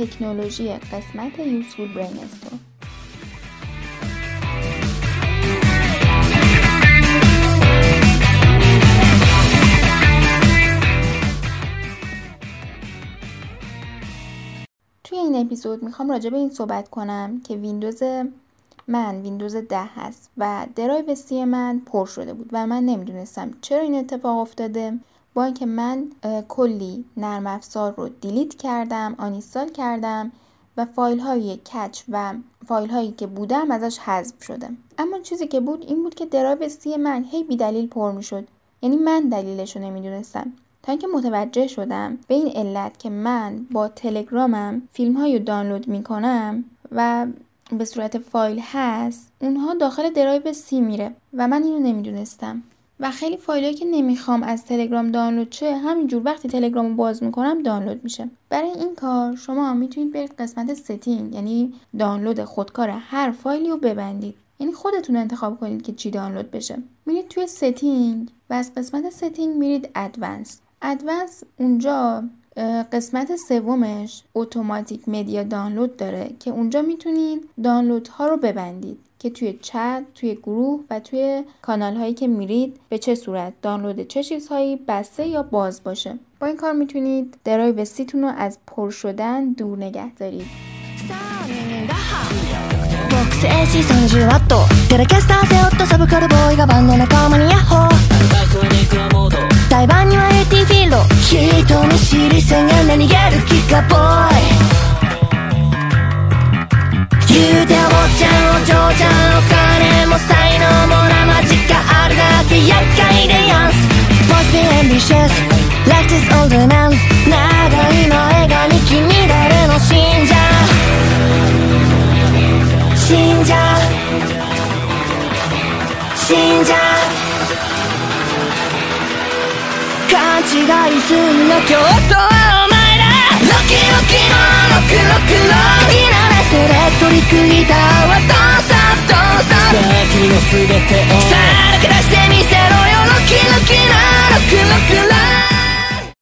تکنولوژی قسمت useful brainstorm توی این اپیزود می‌خوام راجع به این صحبت کنم که ویندوز من ویندوز 10 هست و درایو سی من پر شده بود و من نمی‌دونستم چرا این اتفاق افتاده. با اینکه من کلی نرم افزار رو delete کردم uninstall کردم و فایل های cache و فایل هایی که بودم ازش حذف شده اما چیزی که بود این بود که درایو سی من هی بی دلیل پر می شد یعنی من دلیلش رو نمی‌دونستم. تا اینکه متوجه شدم به این علت که من با تلگرامم فیلم های رو دانلود می کنم و به صورت فایل هست اونها داخل درایو سی میره و من اینو نمی‌دونستم. و خیلی فایلایی که نمی‌خوام از تلگرام دانلود شه همینجور وقتی تلگرام رو باز می‌کنم دانلود میشه. برای این کار شما می‌تونید برید قسمت setting یعنی دانلود خودکار هر فایلی رو ببندید. یعنی خودتون انتخاب کنید که چی دانلود بشه. میرید توی setting و از قسمت setting میرید advanced. advanced اونجا قسمت سومش automatic media download داره که اونجا می‌تونید دانلود ها رو ببندید که توی چت، توی گروه و توی کانال هایی که میرید به چه صورت؟ دانلود چه چیزهایی؟ بسته یا باز باشه؟ با این کار می‌تونید درایو سیتون رو از پر شدن دور نگه دارید. 人見知りせが何げるキカボーイ言うてお坊ちゃんお嬢ちゃんお金も才能も生地があるだけ厄介でやんす。Must be ambitious like this older man 長い前髪君誰の信者信者。信者。違いすんな競争はお前ら。ロキロキのロクロクロイナレセレトリックギター。